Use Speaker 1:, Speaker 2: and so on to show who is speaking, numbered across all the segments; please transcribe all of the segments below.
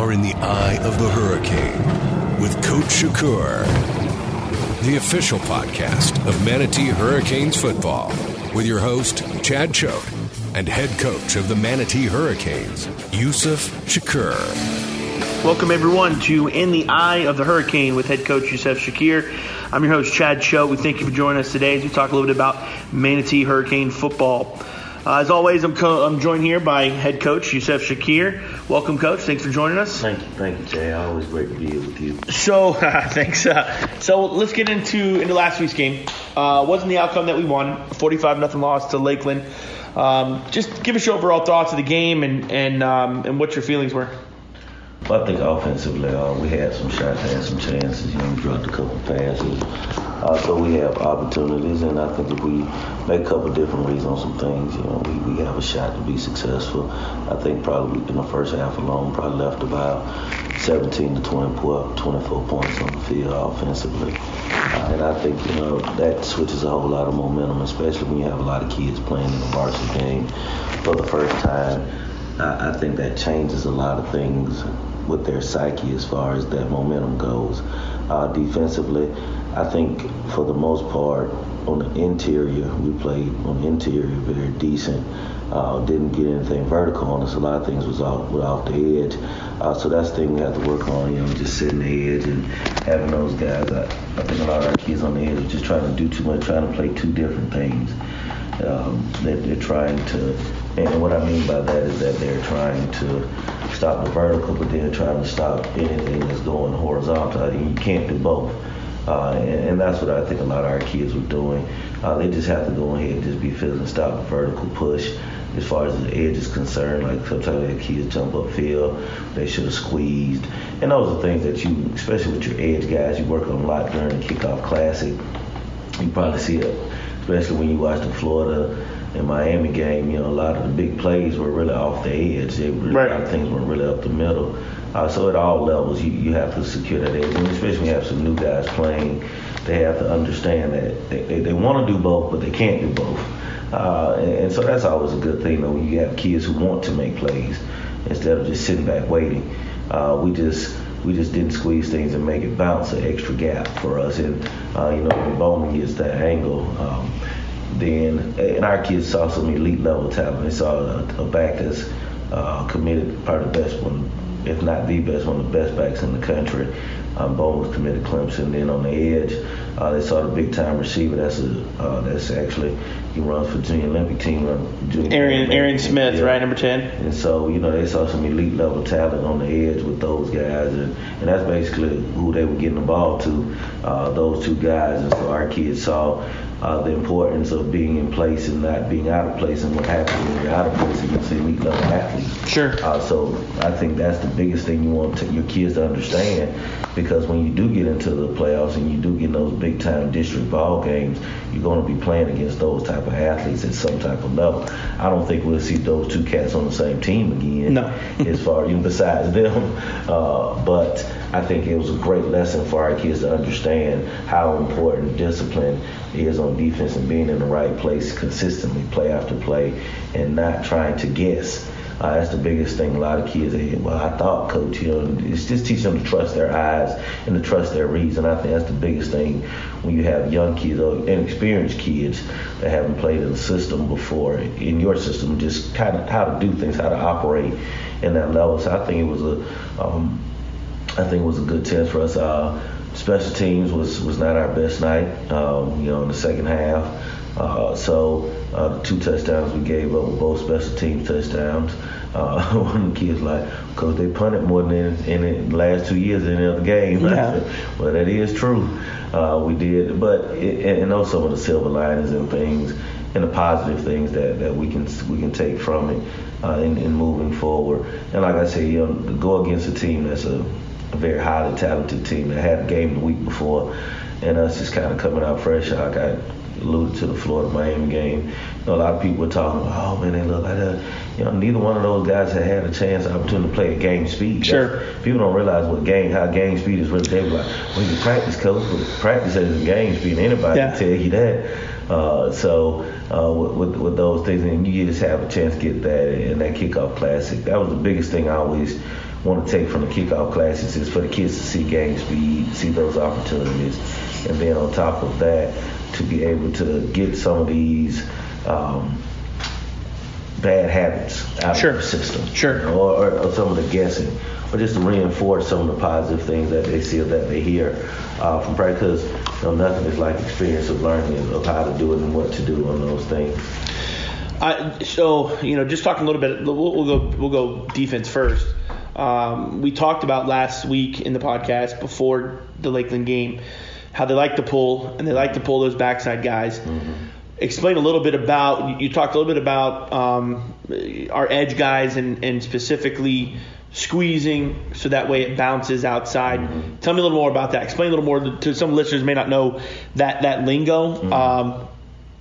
Speaker 1: Are in the eye of the hurricane with Coach Shakir, the official podcast of Manatee Hurricanes football, with your host, Chad Choate, and head coach of the Manatee Hurricanes, Yusuf Shakir.
Speaker 2: Welcome, everyone, to In the Eye of the Hurricane with head coach Yusuf Shakir. I'm your host, Chad Choate. We thank you for joining us today as we talk a little bit about Manatee Hurricane football. Uh, as always, I'm, co- I'm joined here by head coach Yusuf Shakir. Welcome, coach. Thanks for joining us.
Speaker 3: Thank you, thank you, Jay. Always great to be here with you.
Speaker 2: So, thanks. Uh, so let's get into into last week's game. Uh, wasn't the outcome that we wanted. 45 nothing loss to Lakeland. Um, just give us your overall thoughts of the game and and um, and what your feelings were.
Speaker 3: Well, I think offensively, uh, we had some shots, had some chances. You know, we dropped a couple passes. Uh, so we have opportunities, and I think if we make a couple different reads on some things, you know, we, we have a shot to be successful. I think probably in the first half alone, probably left about 17 to 20, 24 points on the field offensively. Uh, and I think, you know, that switches a whole lot of momentum, especially when you have a lot of kids playing in a varsity game for the first time. I, I think that changes a lot of things with their psyche as far as that momentum goes. Uh, defensively, I think for the most part, on the interior, we played on the interior very decent. Uh, didn't get anything vertical on us. A lot of things was off, off the edge. Uh, so that's the thing we have to work on, you know, just sitting the edge and having those guys. I, I think a lot of our kids on the edge are just trying to do too much, trying to play two different things. Um, they're, they're trying to, and what I mean by that is that they're trying to stop the vertical, but they're trying to stop anything that's going horizontal. I mean, you can't do both. Uh, and, and, that's what I think a lot of our kids were doing. Uh, they just have to go ahead and just be physical, stop the vertical push. As far as the edge is concerned, like sometimes the kids jump upfield, they should have squeezed. And those are things that you, especially with your edge guys, you work on a lot during the kickoff classic. You probably see it, especially when you watch the Florida and Miami game. You know, a lot of the big plays were really off the edge. They, right. A lot of things were really up the middle. Uh, so at all levels, you, you have to secure that edge, and especially when you have some new guys playing, they have to understand that they, they, they want to do both, but they can't do both. Uh, and, and, so that's always a good thing, though. When you have kids who want to make plays instead of just sitting back waiting. Uh, we just we just didn't squeeze things and make it bounce an extra gap for us. And uh, you know, when Bowman gets that angle. Um, then and our kids saw some elite level talent. They saw a, a back that's uh, committed, probably the best one if not the best, one of the best backs in the country. Um, was committed Clemson. Then on the edge, uh, they saw the big time receiver. That's a uh, that's actually he runs for junior Olympic team.
Speaker 2: Junior Aaron Aaron Smith, yeah. right, number ten.
Speaker 3: And so you know they saw some elite level talent on the edge with those guys, and, and that's basically who they were getting the ball to. Uh, those two guys, and so our kids saw uh, the importance of being in place and not being out of place and what happens when you're out of place against an elite level athlete.
Speaker 2: Sure.
Speaker 3: Uh, so I think that's the biggest thing you want to, your kids to understand because when you do get into the playoffs and you do get in those big time district ball games, you're going to be playing against those type of athletes at some type of level. I don't think we'll see those two cats on the same team again.
Speaker 2: No.
Speaker 3: as far you besides them, uh, but I think it was a great lesson for our kids to understand how important discipline is on defense and being in the right place consistently, play after play, and not trying to guess. Uh, that's the biggest thing. A lot of kids, say, well, I thought, coach, you know, it's just teach them to trust their eyes and to trust their reads. And I think that's the biggest thing when you have young kids or inexperienced kids that haven't played in the system before, in your system, just kind of how to do things, how to operate in that level. So I think it was a, um, I think it was a good test for us. Uh, special teams was was not our best night. Um, you know, in the second half. Uh, so uh, the two touchdowns we gave up were both special teams touchdowns. Uh, one of the kids like, because they punted more than in, in the last two years in the other game.
Speaker 2: Yeah.
Speaker 3: well, that is true. Uh, we did, but it, and those some of the silver linings and things and the positive things that, that we can we can take from it. uh, in, in moving forward. And like I said, you know, go against a team that's a, a very highly talented team that had a game the week before, and us just kind of coming out fresh. I alluded to the Florida Miami game. You know, a lot of people were talking, about, oh man, they look like that. You know, neither one of those guys had had a chance, opportunity to play at game speed.
Speaker 2: Sure.
Speaker 3: That's, people don't realize what game, how game speed is really. They were like, well, you practice, coach, but practice isn't game speed. Anybody
Speaker 2: Yeah.
Speaker 3: can tell you that. Uh, so uh, with, with, with those things, and you just have a chance to get that in that kickoff classic. That was the biggest thing I always want to take from the kickoff classics is for the kids to see game speed, see those opportunities, and then on top of that, to be able to get some of these. Um, bad habits out
Speaker 2: Sure.
Speaker 3: of the system.
Speaker 2: Sure.
Speaker 3: You know, or, or, some of the guessing, or just to reinforce some of the positive things that they see or that they hear uh, from practice. You know, nothing is like experience of learning of how to do it and what to do on those things.
Speaker 2: I, so you know, just talking a little bit. We'll, we'll go we'll go defense first. Um, we talked about last week in the podcast before the Lakeland game how they like to pull and they like to pull those backside guys. Explain a little bit about. You talked a little bit about um, our edge guys and, and specifically squeezing so that way it bounces outside. Tell me a little more about that. Explain a little more to, some listeners who may not know that that lingo. Um,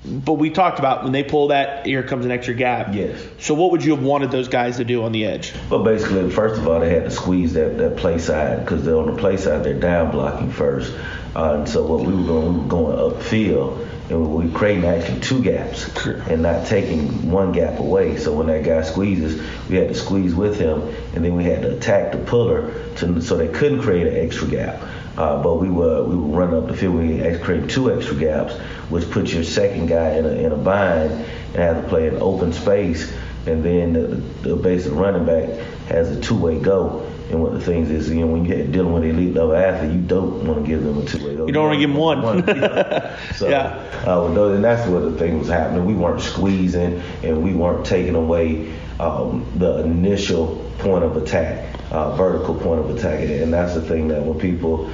Speaker 2: but we talked about when they pull that, here comes an extra gap.
Speaker 3: Yes.
Speaker 2: So what would you have wanted those guys to do on the edge?
Speaker 3: Well, basically, first of all, they had to squeeze that, that play side because they're on the play side, they're down blocking first. Uh, and so what we were going, we were going upfield, and we were creating actually two gaps and not taking one gap away. So when that guy squeezes, we had to squeeze with him, and then we had to attack the puller to, so they couldn't create an extra gap. Uh, but we were we would run up the field. We had create two extra gaps, which puts your second guy in a, in a bind and have to play an open space. And then the, the basic running back has a two-way go. And what the things is, you know, when you're dealing with an elite level athlete, you don't want to give them a two-way go.
Speaker 2: You don't wanna give them one.
Speaker 3: Yeah. so,
Speaker 2: Yeah.
Speaker 3: uh, and that's what the thing was happening. We weren't squeezing, and we weren't taking away um, the initial point of attack, uh, vertical point of attack. And that's the thing that when people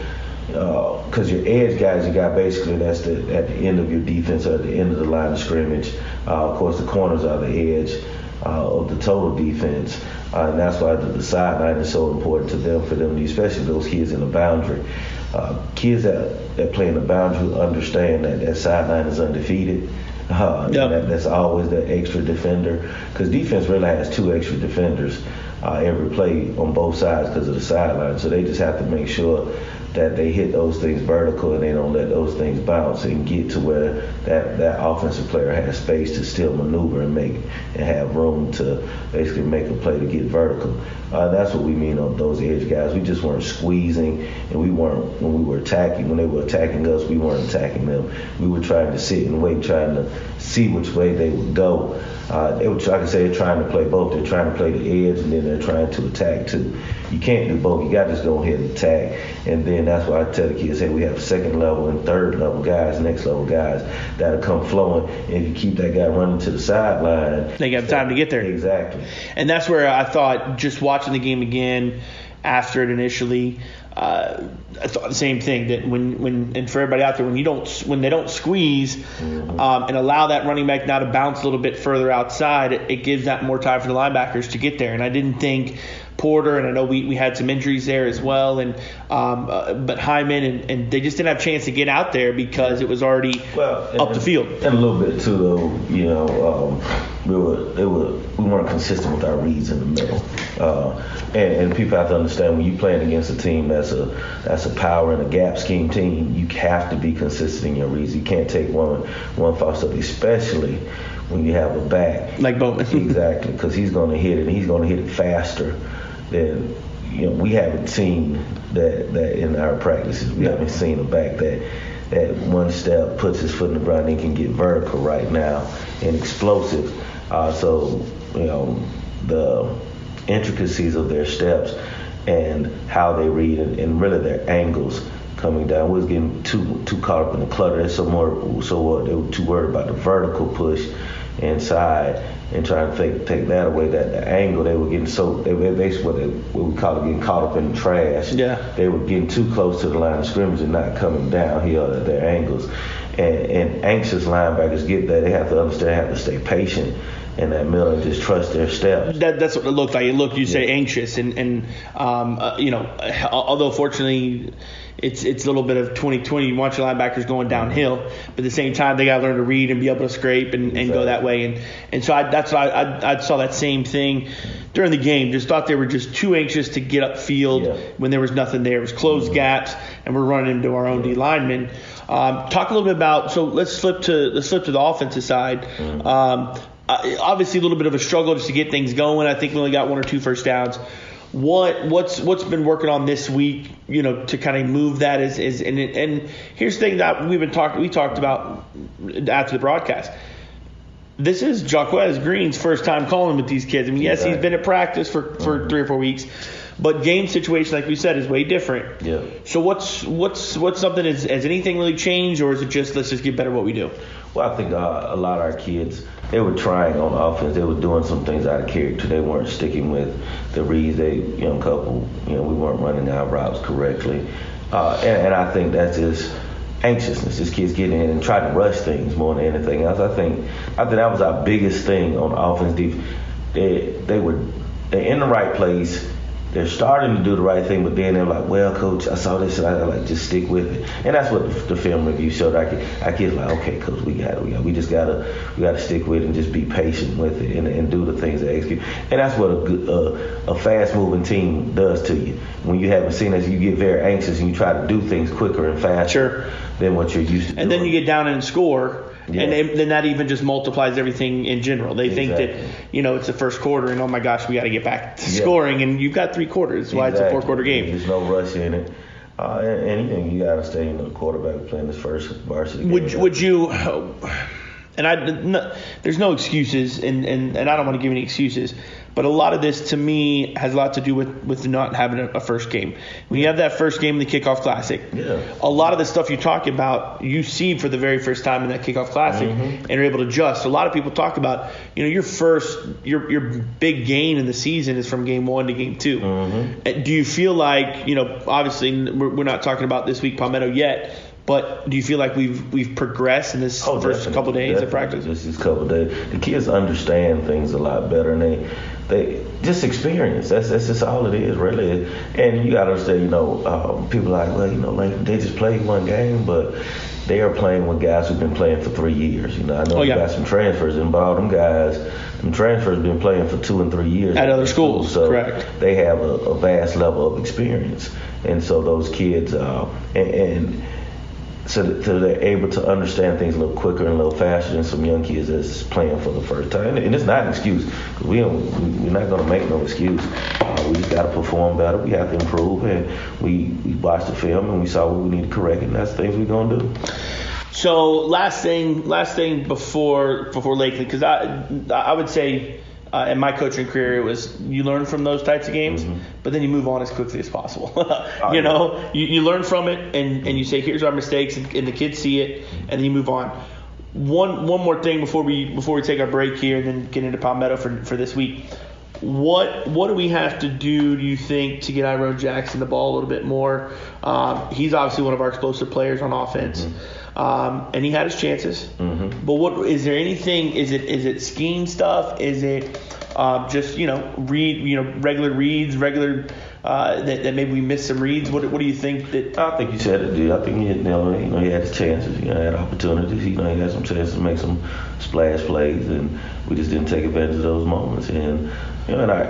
Speaker 3: because your edge guys, you got basically that's the at the end of your defense or at the end of the line of scrimmage. Uh, of course, the corners are the edge uh, of the total defense, uh, and that's why the, the sideline is so important to them for them, especially those kids in the boundary. Uh, kids that, that play in the boundary understand that that sideline is undefeated. Uh,
Speaker 2: Yep.
Speaker 3: that, that's always the extra defender because defense really has two extra defenders uh, every play on both sides because of the sideline. So they just have to make sure that they hit those things vertical and they don't let those things bounce and get to where that, that offensive player has space to still maneuver and make and have room to basically make a play to get vertical. Uh, that's what we mean on those edge guys. We just weren't squeezing and we weren't when we were attacking. When they were attacking us, we weren't attacking them. We were trying to sit and wait, trying to see which way they would go. Uh, they were, like I say, they're trying to play both. They're trying to play the edge and then they're trying to attack too. You can't do both. You got to just go ahead and attack. And then that's why I tell the kids, hey, we have second level and third level guys, next level guys that'll come flowing. And if you keep that guy running to the sideline,
Speaker 2: They got time to get there.
Speaker 3: Exactly.
Speaker 2: And that's where I thought, just watching the game again after it initially, uh, I thought the same thing that when, when and for everybody out there, when you don't when they don't squeeze um, and allow that running back now to bounce a little bit further outside, it, it gives that more time for the linebackers to get there. And I didn't think Porter, and I know we, we had some injuries there as well, and um, uh, but Hyman and, and they just didn't have a chance to get out there because it was already
Speaker 3: well, and,
Speaker 2: up the field.
Speaker 3: And a little bit too, though. You know, um, we were they were we weren't consistent with our reads in the middle. Uh, and, and people have to understand when you're playing against a team that's a that's a power and a gap scheme team, you have to be consistent in your reads. You can't take one one false step, especially when you have a back
Speaker 2: like Bowman.
Speaker 3: exactly, because he's going to hit it. and He's going to hit it faster than you know. We haven't seen that that in our practices. We haven't seen a back that that one step puts his foot in the ground and can get vertical right now and explosive. Uh, so you know the intricacies of their steps and how they read and, and really their angles coming down. We was getting too too caught up in the clutter. They're so more so uh, they were too worried about the vertical push inside and trying to take take that away. That the angle they were getting so they were basically what, they, what we call it getting caught up in the trash.
Speaker 2: Yeah.
Speaker 3: They were getting too close to the line of scrimmage and not coming downhill at their angles. And, and anxious linebackers get that. They have to understand, they have to stay patient in that middle and just trust their steps.
Speaker 2: That, that's what it looked like. It looked, you say, anxious, and and um, uh, you know, although fortunately, it's it's a little bit of 2020. You want your linebackers going downhill, but at the same time, they got to learn to read and be able to scrape and, and go that way. And and so I, that's why I, I, I saw that same thing during the game. Just thought they were just too anxious to get upfield
Speaker 3: Yeah.
Speaker 2: when there was nothing there. It was closed gaps, and we're running into our own D linemen. Um, talk a little bit about. So let's flip to let's flip to the offensive side. Um, uh, obviously, a little bit of a struggle just to get things going. I think we only got one or two first downs. What what's what's been working on this week? You know, to kind of move that is is and and here's the thing that we've been talking we talked about after the broadcast. This is Jaquez Green's first time calling with these kids. I mean, yes, he's been at practice for, for three or four weeks, but game situation, like we said, is way different.
Speaker 3: Yeah.
Speaker 2: So what's what's what's something? Is, has anything really changed, or is it just let's just get better at what we do?
Speaker 3: Well, I think uh, a lot of our kids they were trying on offense. They were doing some things out of character. They weren't sticking with the reads. They young couple, you know, we weren't running our routes correctly, uh, and, and I think that's just anxiousness. These kids getting in and trying to rush things more than anything else. I think I think that was our biggest thing on offense. They they were they're in the right place. They're starting to do the right thing, but then they're like, "Well, coach, I saw this, and I like just stick with it." And that's what the, the film review showed. I kid, I kids like, "Okay, coach, we got it. We got. We just gotta, we gotta stick with it and just be patient with it and, and do the things they execute." And that's what a good, uh, a fast-moving team does to you. When you haven't seen this, you get very anxious and you try to do things quicker and faster
Speaker 2: Sure.
Speaker 3: than what you're used to.
Speaker 2: And then you get down and score,
Speaker 3: Yeah.
Speaker 2: and then- then that even just multiplies everything in general. They think that you know it's the first quarter, and oh my gosh, we got to get back to
Speaker 3: Yeah.
Speaker 2: scoring, and you've got three quarters. That's why it's a four-quarter game.
Speaker 3: There's no rush in it. Uh, anything you gotta stay in the quarterback playing his first varsity.
Speaker 2: Would
Speaker 3: game.
Speaker 2: would you? And I, no, there's no excuses, and, and, and I don't want to give any excuses, but a lot of this to me has a lot to do with, with not having a, a first game. When you have that first game in the kickoff classic,
Speaker 3: Yeah.
Speaker 2: a lot of the stuff you talk about, you see for the very first time in that kickoff classic, and are able to adjust. A lot of people talk about, you know, your first, your your big gain in the season is from game one to game 2 Uh, Do you feel like, you know, obviously we're, we're not talking about this week Palmetto yet, but do you feel like we've we've progressed in this
Speaker 3: Oh,
Speaker 2: first
Speaker 3: definitely,
Speaker 2: couple days of practice?
Speaker 3: Just these couple days, the kids understand things a lot better, and they they just experience. That's that's just all it is, really. And you got to understand, you know, um, people are like, well, you know, like they just played one game, but they are playing with guys who've been playing for three years. You know, I know
Speaker 2: Oh,
Speaker 3: you
Speaker 2: yeah.
Speaker 3: got some transfers, and all them guys, them transfers been playing for two and three years
Speaker 2: At other schools,
Speaker 3: so
Speaker 2: correct.
Speaker 3: They have a, a vast level of experience, and so those kids, uh, and, and so, that, so they're able to understand things a little quicker and a little faster than some young kids that's playing for the first time. And it's not an excuse we don't, we- we're not going to make no excuse. Uh, we got to perform better. We have to improve, and we we watched the film and we saw what we need to correct, and that's things we're going to do.
Speaker 2: So last thing, last thing before before Lakeland, because I I would say uh, in my coaching career it was you learn from those types of games, but then you move on as quickly as possible. you know, you, you learn from it and, and you say here's our mistakes, and, and the kids see it, and then you move on. One one more thing before we before we take our break here and then get into Palmetto for for this week. What what do we have to do? Do you think to get Iron Jackson the ball a little bit more? Um, he's obviously one of our explosive players on offense, um, and he had his chances. But what is there anything? Is it is it scheme stuff? Is it um, just you know read you know regular reads, regular uh, that, that maybe we missed some reads? What what do you think that?
Speaker 3: I think you said it, dude. I think he, you know, you know, he had his chances. You know, he had opportunities. You know, he had some chances to make some splash plays, and we just didn't take advantage of those moments. And you know, and I,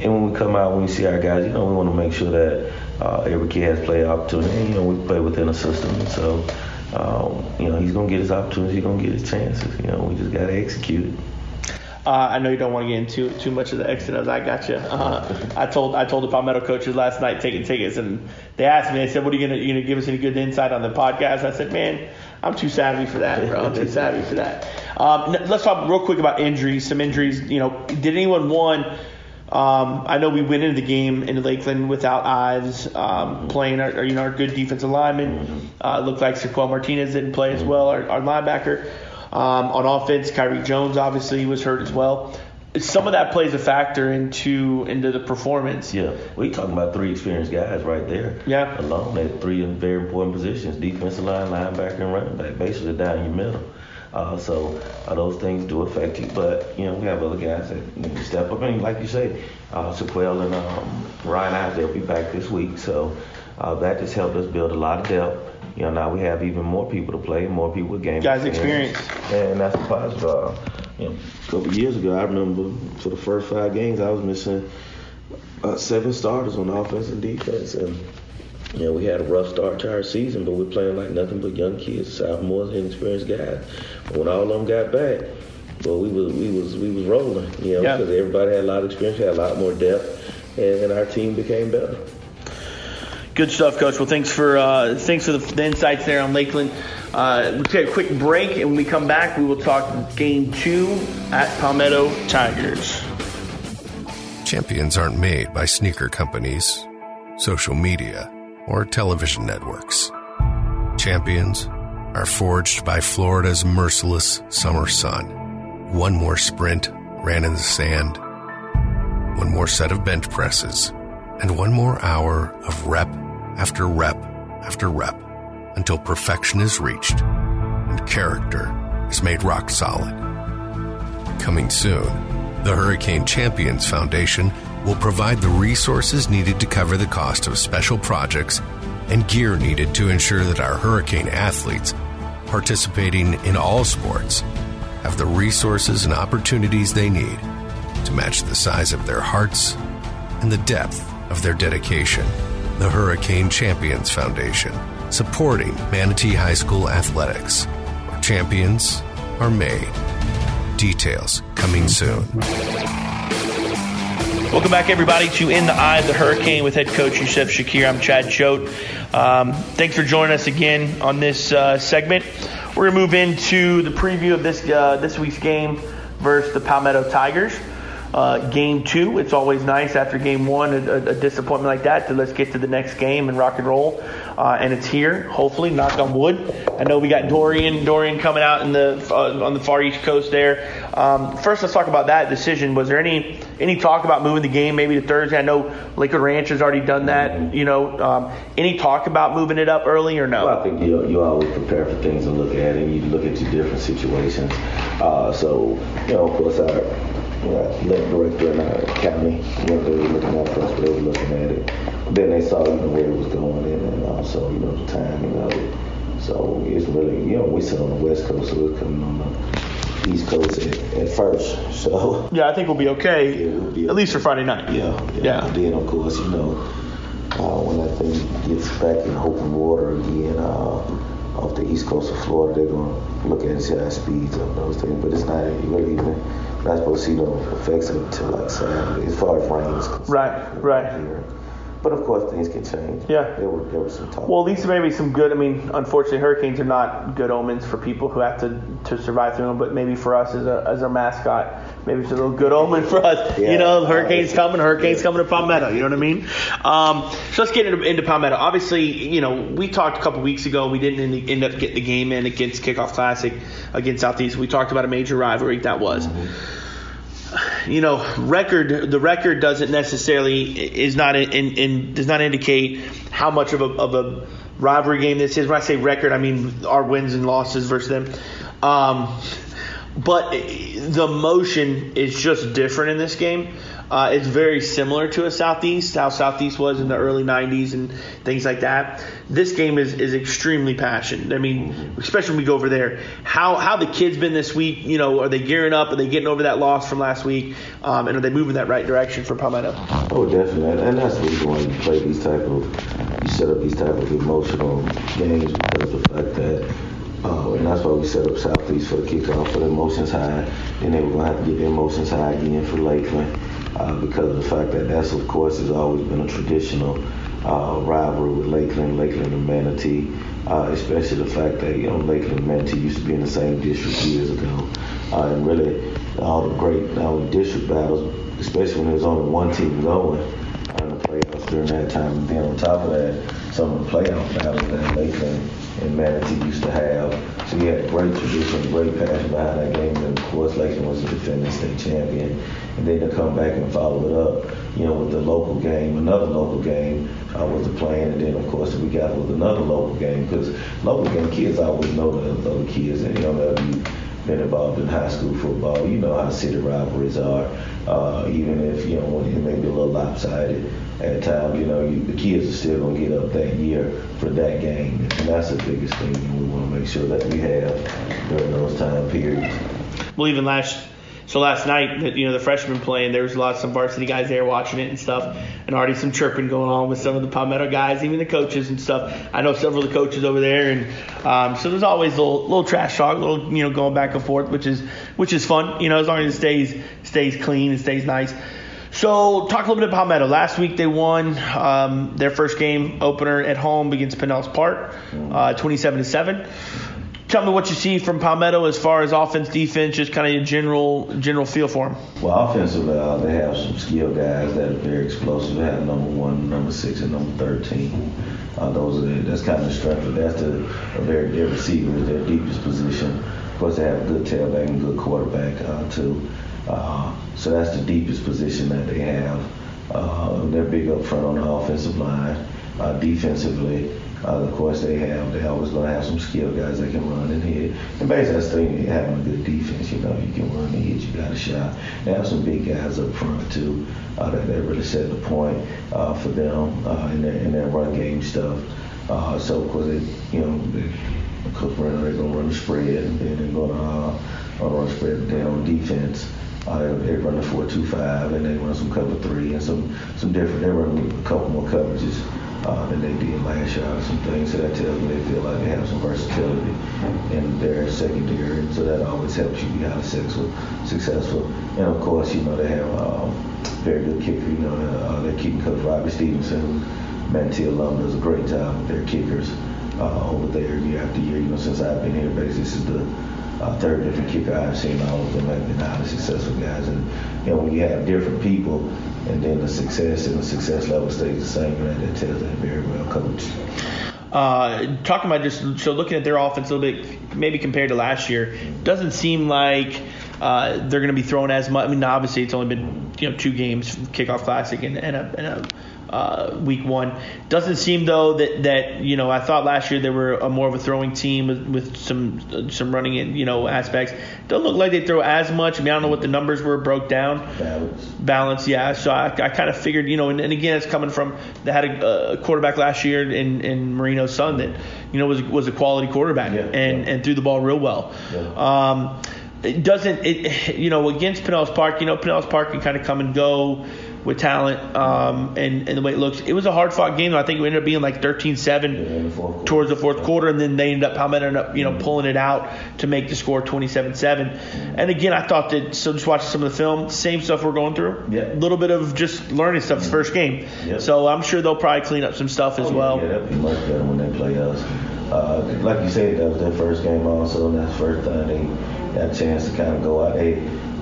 Speaker 3: and when we come out, when we see our guys, you know, we want to make sure that uh, every kid has play opportunity. And, you know, we play within a system, and so. Um, you know, he's gonna get his opportunities. He's gonna get his chances. You know, we just gotta execute it.
Speaker 2: Uh, I know you don't want to get into too much of the O's. I got you. Uh, I told I told the Palmetto coaches last night taking tickets, and they asked me. They said, "What are you gonna you gonna give us any good insight on the podcast?" I said, "Man, I'm too savvy for that, bro. I'm too savvy for that." Um, let's talk real quick about injuries. Some injuries. You know, did anyone one? Um, I know we went into the game in Lakeland without Ives um, playing our, you know our good defensive lineman. Uh, it looked like Sequel Martinez didn't play as well, our, our linebacker. Um, on offense, Kyrie Jones obviously was hurt as well. Some of that plays a factor into into the performance.
Speaker 3: Yeah, we talking about three experienced guys right there.
Speaker 2: Yeah.
Speaker 3: Alone at three very important positions: defensive line, linebacker, and running back. Basically down your middle. Uh, so uh, those things do affect you, but you know we have other guys that you know, step up. And like you say, uh, Sequel and um, Ryan Ives, they'll be back this week, so uh, that just helped us build a lot of depth. You know, now we have even more people to play, more people with game
Speaker 2: Guys experience.
Speaker 3: and that's a positive. Uh, you know, a couple of years ago, I remember for the first five games, I was missing uh, seven starters on offense and defense, and you know, we had a rough start to our season, but we're playing like nothing but young kids, sophomores, inexperienced guys. But when all of them got back, well, we was we was we was rolling, you know,
Speaker 2: Yeah.
Speaker 3: because everybody had a lot of experience, had a lot more depth, and, and our team became better.
Speaker 2: Good stuff, Coach. Well, thanks for uh, thanks for the, the insights there on Lakeland. Uh, we'll take a quick break, and when we come back, we will talk Game Two at Palmetto Tigers.
Speaker 1: Champions aren't made by sneaker companies, social media, or television networks. Champions are forged by Florida's merciless summer sun. One more sprint ran in the sand, one more set of bench presses, and one more hour of rep after rep after rep until perfection is reached and character is made rock solid. Coming soon, the Hurricane Champions Foundation will provide the resources needed to cover the cost of special projects and gear needed to ensure that our Hurricane athletes, participating in all sports, have the resources and opportunities they need to match the size of their hearts and the depth of their dedication. The Hurricane Champions Foundation, supporting Manatee High School athletics, champions are made. Details coming soon.
Speaker 2: Welcome back, everybody, to In the Eye of the Hurricane with head coach Yusuf Shakir. I'm Chad Choate. Um, thanks for joining us again on this uh, segment. We're going to move into the preview of this uh, this week's game versus the Palmetto Tigers. Uh, game two, it's always nice after game one, a, a, disappointment like that, to let's get to the next game and rock and roll. Uh, and it's here, hopefully, knock on wood. I know we got Dorian, Dorian coming out in the uh, on the far east coast there. Um, first, let's talk about that decision. Was there any any talk about moving the game maybe to Thursday? I know Lakewood Ranch has already done that. You know, um, any talk about moving it up early or no?
Speaker 3: Well, I think you you always prepare for things and look at it. You look at your different situations. Uh, so you know, of course, our know, athletic director in our county, they were looking at us, they were looking at it. Then they saw you know where it was going, and, and also you know the timing of it. So it's really you know we sit on the west coast, so it's coming on the east coast at, at first. So
Speaker 2: Yeah, I think we'll be okay,
Speaker 3: Yeah, we'll be
Speaker 2: at least for Friday night.
Speaker 3: yeah,
Speaker 2: Yeah.
Speaker 3: Then of course, you know, uh, when that thing gets back in open water again, uh, off the east coast of Florida, they're gonna look at its high speeds and those things. But it's not really even to see no effects it until like Saturday, as far as rain is concerned.
Speaker 2: Right, right.
Speaker 3: Here. But of course, things can change.
Speaker 2: Yeah.
Speaker 3: There were there was some talk.
Speaker 2: Well, at least maybe some good. I mean, unfortunately, hurricanes are not good omens for people who have to, to survive through them. But maybe for us as a as our mascot, maybe it's a little good omen for us.
Speaker 3: Yeah.
Speaker 2: You know, hurricanes coming, hurricanes coming to Palmetto. You know what I mean? Um, so let's get into, into Palmetto. Obviously, you know, we talked a couple weeks ago. We didn't end, end up getting the game in against Kickoff Classic against Southeast. We talked about a major rivalry that was you know, record the record doesn't necessarily is not in, in, in does not indicate how much of a, of a rivalry game this is. When I say record, I mean our wins and losses versus them. Um, but the motion is just different in this game. Uh, it's very similar to a Southeast, how Southeast was in the early 90s and things like that. This game is, is extremely passionate. I mean, especially when we go over there. How how the kids been this week? You know, are they gearing up? Are they getting over that loss from last week? Um, and are they moving that right direction for Palmetto?
Speaker 3: Oh, definitely, and that's the reason why you play these type of, you set up these type of emotional games because of the fact that, uh, and that's why we set up Southeast for the kickoff for the emotions high, then we're gonna have to get the emotions high again for Lakeland uh, because of the fact that that's of course has always been a traditional uh, rivalry with Lakeland, Lakeland and Manatee. Uh, especially the fact that you know Lakeland and Manatee used to be in the same district years ago, uh, and really all the great district battles, especially when there was only one team going, playoffs during that time. And then on top of that, some of the playoff battles that Lakeland and Manatee used to have. So he had great tradition, great passion behind that game. And of course, Lakeland was the defending state champion. And then to come back and follow it up, you know, with the local game, another local game uh, was the plan. And then, of course, we got with another local game because local game kids always know the other kids. And, you know, been involved in high school football, you know how city rivalries are. Uh, even if, you know, it may be a little lopsided at times, you know, you, the kids are still to get up that year for that game. And that's the biggest thing we want to make sure that we have during those time periods.
Speaker 2: Well, even last so last night, you know the freshmen playing, there was a lot of some varsity guys there watching it and stuff, and already some chirping going on with some of the Palmetto guys, even the coaches and stuff. I know several of the coaches over there, and um, so there's always a little, little trash talk, a little you know going back and forth, which is which is fun, you know, as long as it stays stays clean and stays nice. So, talk a little bit about Palmetto. Last week they won um, their first game opener at home against Pinellas Park, uh, 27 to seven. Tell me what you see from Palmetto as far as offense, defense, just kind of a general general feel for them.
Speaker 3: Well, offensively, uh, they have some skilled guys that are very explosive. They have number one, number six, and number thirteen. Uh, those are that's kind of the strength. That's the their receiver is their deepest position. Of course, they have a good tailback and good quarterback uh, too. Uh, so that's the deepest position that they have. Uh, they're big up front on the offensive line. Uh, defensively, uh, of course, they have they always going to have some skilled guys that can run and hit. And basically, that's the thing, having a good defense. You know, you can run and hit, you got a shot. They have some big guys up front too uh, that, that really set the point uh, for them uh, in, their, in their run game stuff. Uh, so, of course, they, you know, they, Brenner, they're to run the spread, and then they're going to uh, run spread. On defense. Uh, they run the four two five and they run some cover three and some some different. They run a couple more coverages uh, they did last year. Some things so that tells me they feel like they have some versatility in their secondary, so that always helps you be highly successful. Successful, and of course, you know they have um, very good kicker. You know uh, they're keeping coach Robbie Stevenson, who Manatee alum, does a great job with their kickers uh, over there year after year. You know since I've been here, basically this is the uh, third different kicker I've seen. All of them have been highly successful guys, and you know when you have different people, and then the success and the success level stays the same, and that tells they're very well coached.
Speaker 2: Uh, talking about just so looking at their offense a little bit, maybe compared to last year, doesn't seem like uh, they're going to be throwing as much. I mean, obviously it's only been you know two games, kickoff classic and, and a, and a uh, week one. Doesn't seem though that that you know I thought last year they were a more of a throwing team with, with some some running in you know aspects. Don't look like they throw as much. I mean I don't know what the numbers were broke down.
Speaker 3: Balance.
Speaker 2: Balance, yeah. So I, I kind of figured you know and, and again it's coming from they had a, a quarterback last year in in Marino's son that you know was was a quality quarterback
Speaker 3: Yeah,
Speaker 2: and
Speaker 3: yeah.
Speaker 2: and threw the ball real well.
Speaker 3: Yeah.
Speaker 2: Um, it doesn't it you know against Pinellas Park you know Pinellas Park can kind of come and go with talent um, and, and the way it looks. It was a hard fought game. I think it ended up being like 13-7
Speaker 3: in the fourth quarter.
Speaker 2: towards the fourth quarter, and then they ended up Palmetto ended up you know pulling it out to make the score 27-7. And again, I thought that so just watching some of the film, same stuff we're going through.
Speaker 3: Yeah.
Speaker 2: A little bit of just learning stuff. It's first game,
Speaker 3: Yep.
Speaker 2: so I'm sure they'll probably clean up some stuff as
Speaker 3: Oh,
Speaker 2: well.
Speaker 3: Yeah, that'd be much better when they play us. Uh, like you said, that was their first game also, and that's the first time they got a chance to kind of go out. They,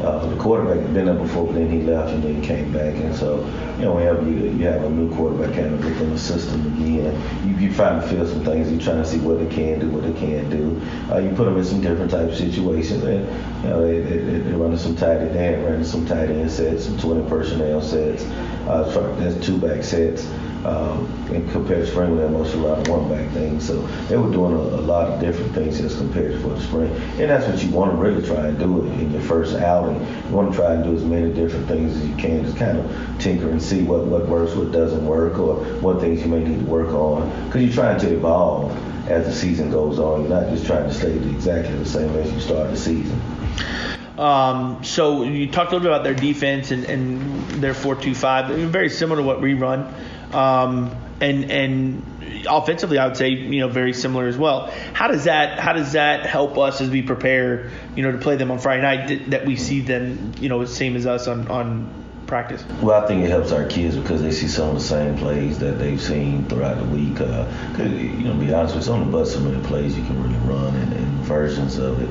Speaker 3: uh, the quarterback had been there before, but then he left and then came back. And so, you know, whenever you, you have a new quarterback kind of within the system again, you, you try to feel some things. You're trying to see what they can do, what they can't do. Uh, you put them in some different type of situations. And, you know, they, they, they- they're running some tight end, running some tight end sets, some 20 personnel sets. Uh, that's two back sets um, and compared to spring, we had mostly a lot of one back things. So they were doing a, a lot of different things as compared to for the spring. And that's what you want to really try and do in your first outing. You want to try and do as many different things as you can, just kind of tinker and see what, what works, what doesn't work, or what things you may need to work on. Because you're trying to evolve as the season goes on. You're not just trying to stay exactly the same as you start the season.
Speaker 2: Um, so you talked a little bit about their defense and, and their four-two-five. They're very similar to what we run, um, and and offensively, I would say you know very similar as well. How does that how does that help us as we prepare you know to play them on Friday night that, that we see them you know the same as us on on practice?
Speaker 3: Well, I think it helps our kids because they see some of the same plays that they've seen throughout the week. Uh 'cause, you know, be honest with you, it's on the bus so many plays you can really run and, and versions of it.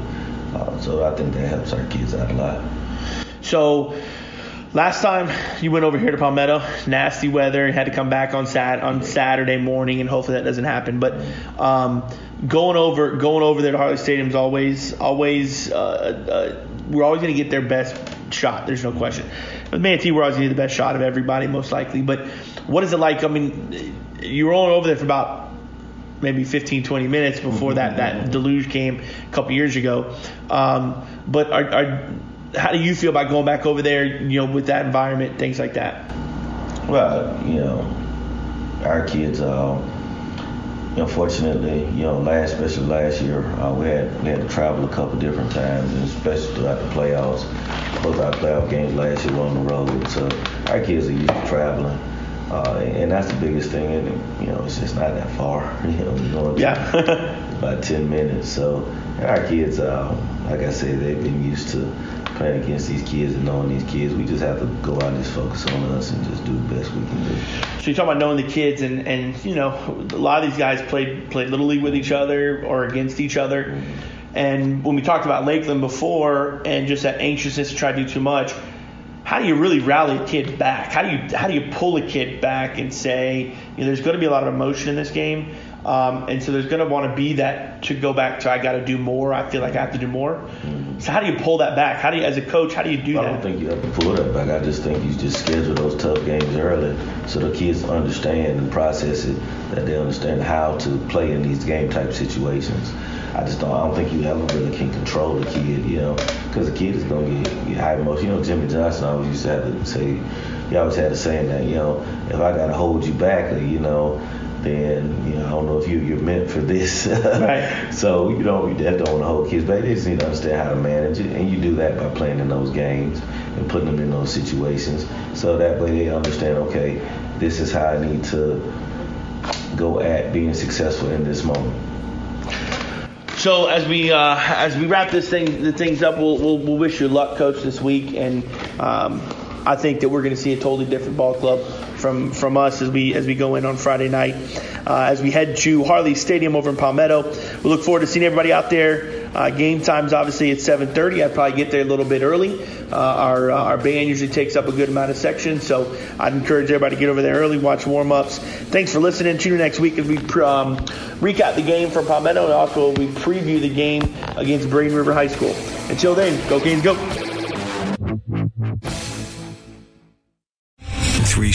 Speaker 3: Uh, so I think that helps our kids out a lot.
Speaker 2: So Last time you went over here to Palmetto, nasty weather, had to come back on sat on Saturday morning, and hopefully that doesn't happen. But um, going over going over there to Harllee Stadium is always always uh, uh, we're always going to get their best shot. There's no question. With Manatee, we're always going to get the best shot of everybody, most likely. But what is it like? I mean, you were only over there for about maybe 15, 20 minutes before that, that deluge came a couple years ago. Um, but are, are, how do you feel about going back over there, you know, with that environment, things like that?
Speaker 3: Well, you know, our kids, uh, unfortunately, you know, last, especially last year, uh, we had we had to travel a couple different times, and especially throughout the playoffs. Both our playoff games last year were on the road, so our kids are used to traveling. Uh, and that's the biggest thing. And you know, it's just not that far. You know, going
Speaker 2: yeah.
Speaker 3: about 10 minutes. So our kids, uh, like I said, they've been used to playing against these kids and knowing these kids. We just have to go out and just focus on us and just do the best we can do.
Speaker 2: So you talk about knowing the kids, and and you know, a lot of these guys played played little league with each other or against each other. Mm-hmm. And when we talked about Lakeland before, and just that anxiousness to try to do too much how do you really rally a kid back? How do you how do you pull a kid back and say, you know, there's going to be a lot of emotion in this game, um, and so there's going to want to be that to go back to I got to do more. I feel like I have to do more. Mm-hmm. So how do you pull that back? How do you, as a coach, how do you do
Speaker 3: I
Speaker 2: that?
Speaker 3: I don't think you have to pull that back. I just think you just schedule those tough games early so the kids understand and process it, that they understand how to play in these game type situations. I just don't. I don't think you ever really can control the kid, you know, because the kid is gonna get, get high emotion. You know, Jimmy Johnson always used to have to say, he always had the saying that, you know, if I gotta hold you back, you know, then you know I don't know if you you're meant for this.
Speaker 2: right.
Speaker 3: So you know you definitely don't want to hold kids back. They just need to understand how to manage it, and you do that by playing in those games and putting them in those situations. So that way they understand. Okay, this is how I need to go at being successful in this moment.
Speaker 2: So as we uh, as we wrap this thing the things up, we'll, we'll, we'll wish you luck, coach, this week, and um, I think that we're going to see a totally different ball club from from us as we as we go in on Friday night. Uh, as we head to Harllee Stadium over in Palmetto, we look forward to seeing everybody out there. Uh, game time's obviously at 7:30. I'd probably get there a little bit early. Uh, our uh, our band usually takes up a good amount of section, so I'd encourage everybody to get over there early, watch warm-ups. Thanks for listening. Tune in next week as we um, recap the game from Palmetto and also we preview the game against Braden River High School. Until then, go Canes, go!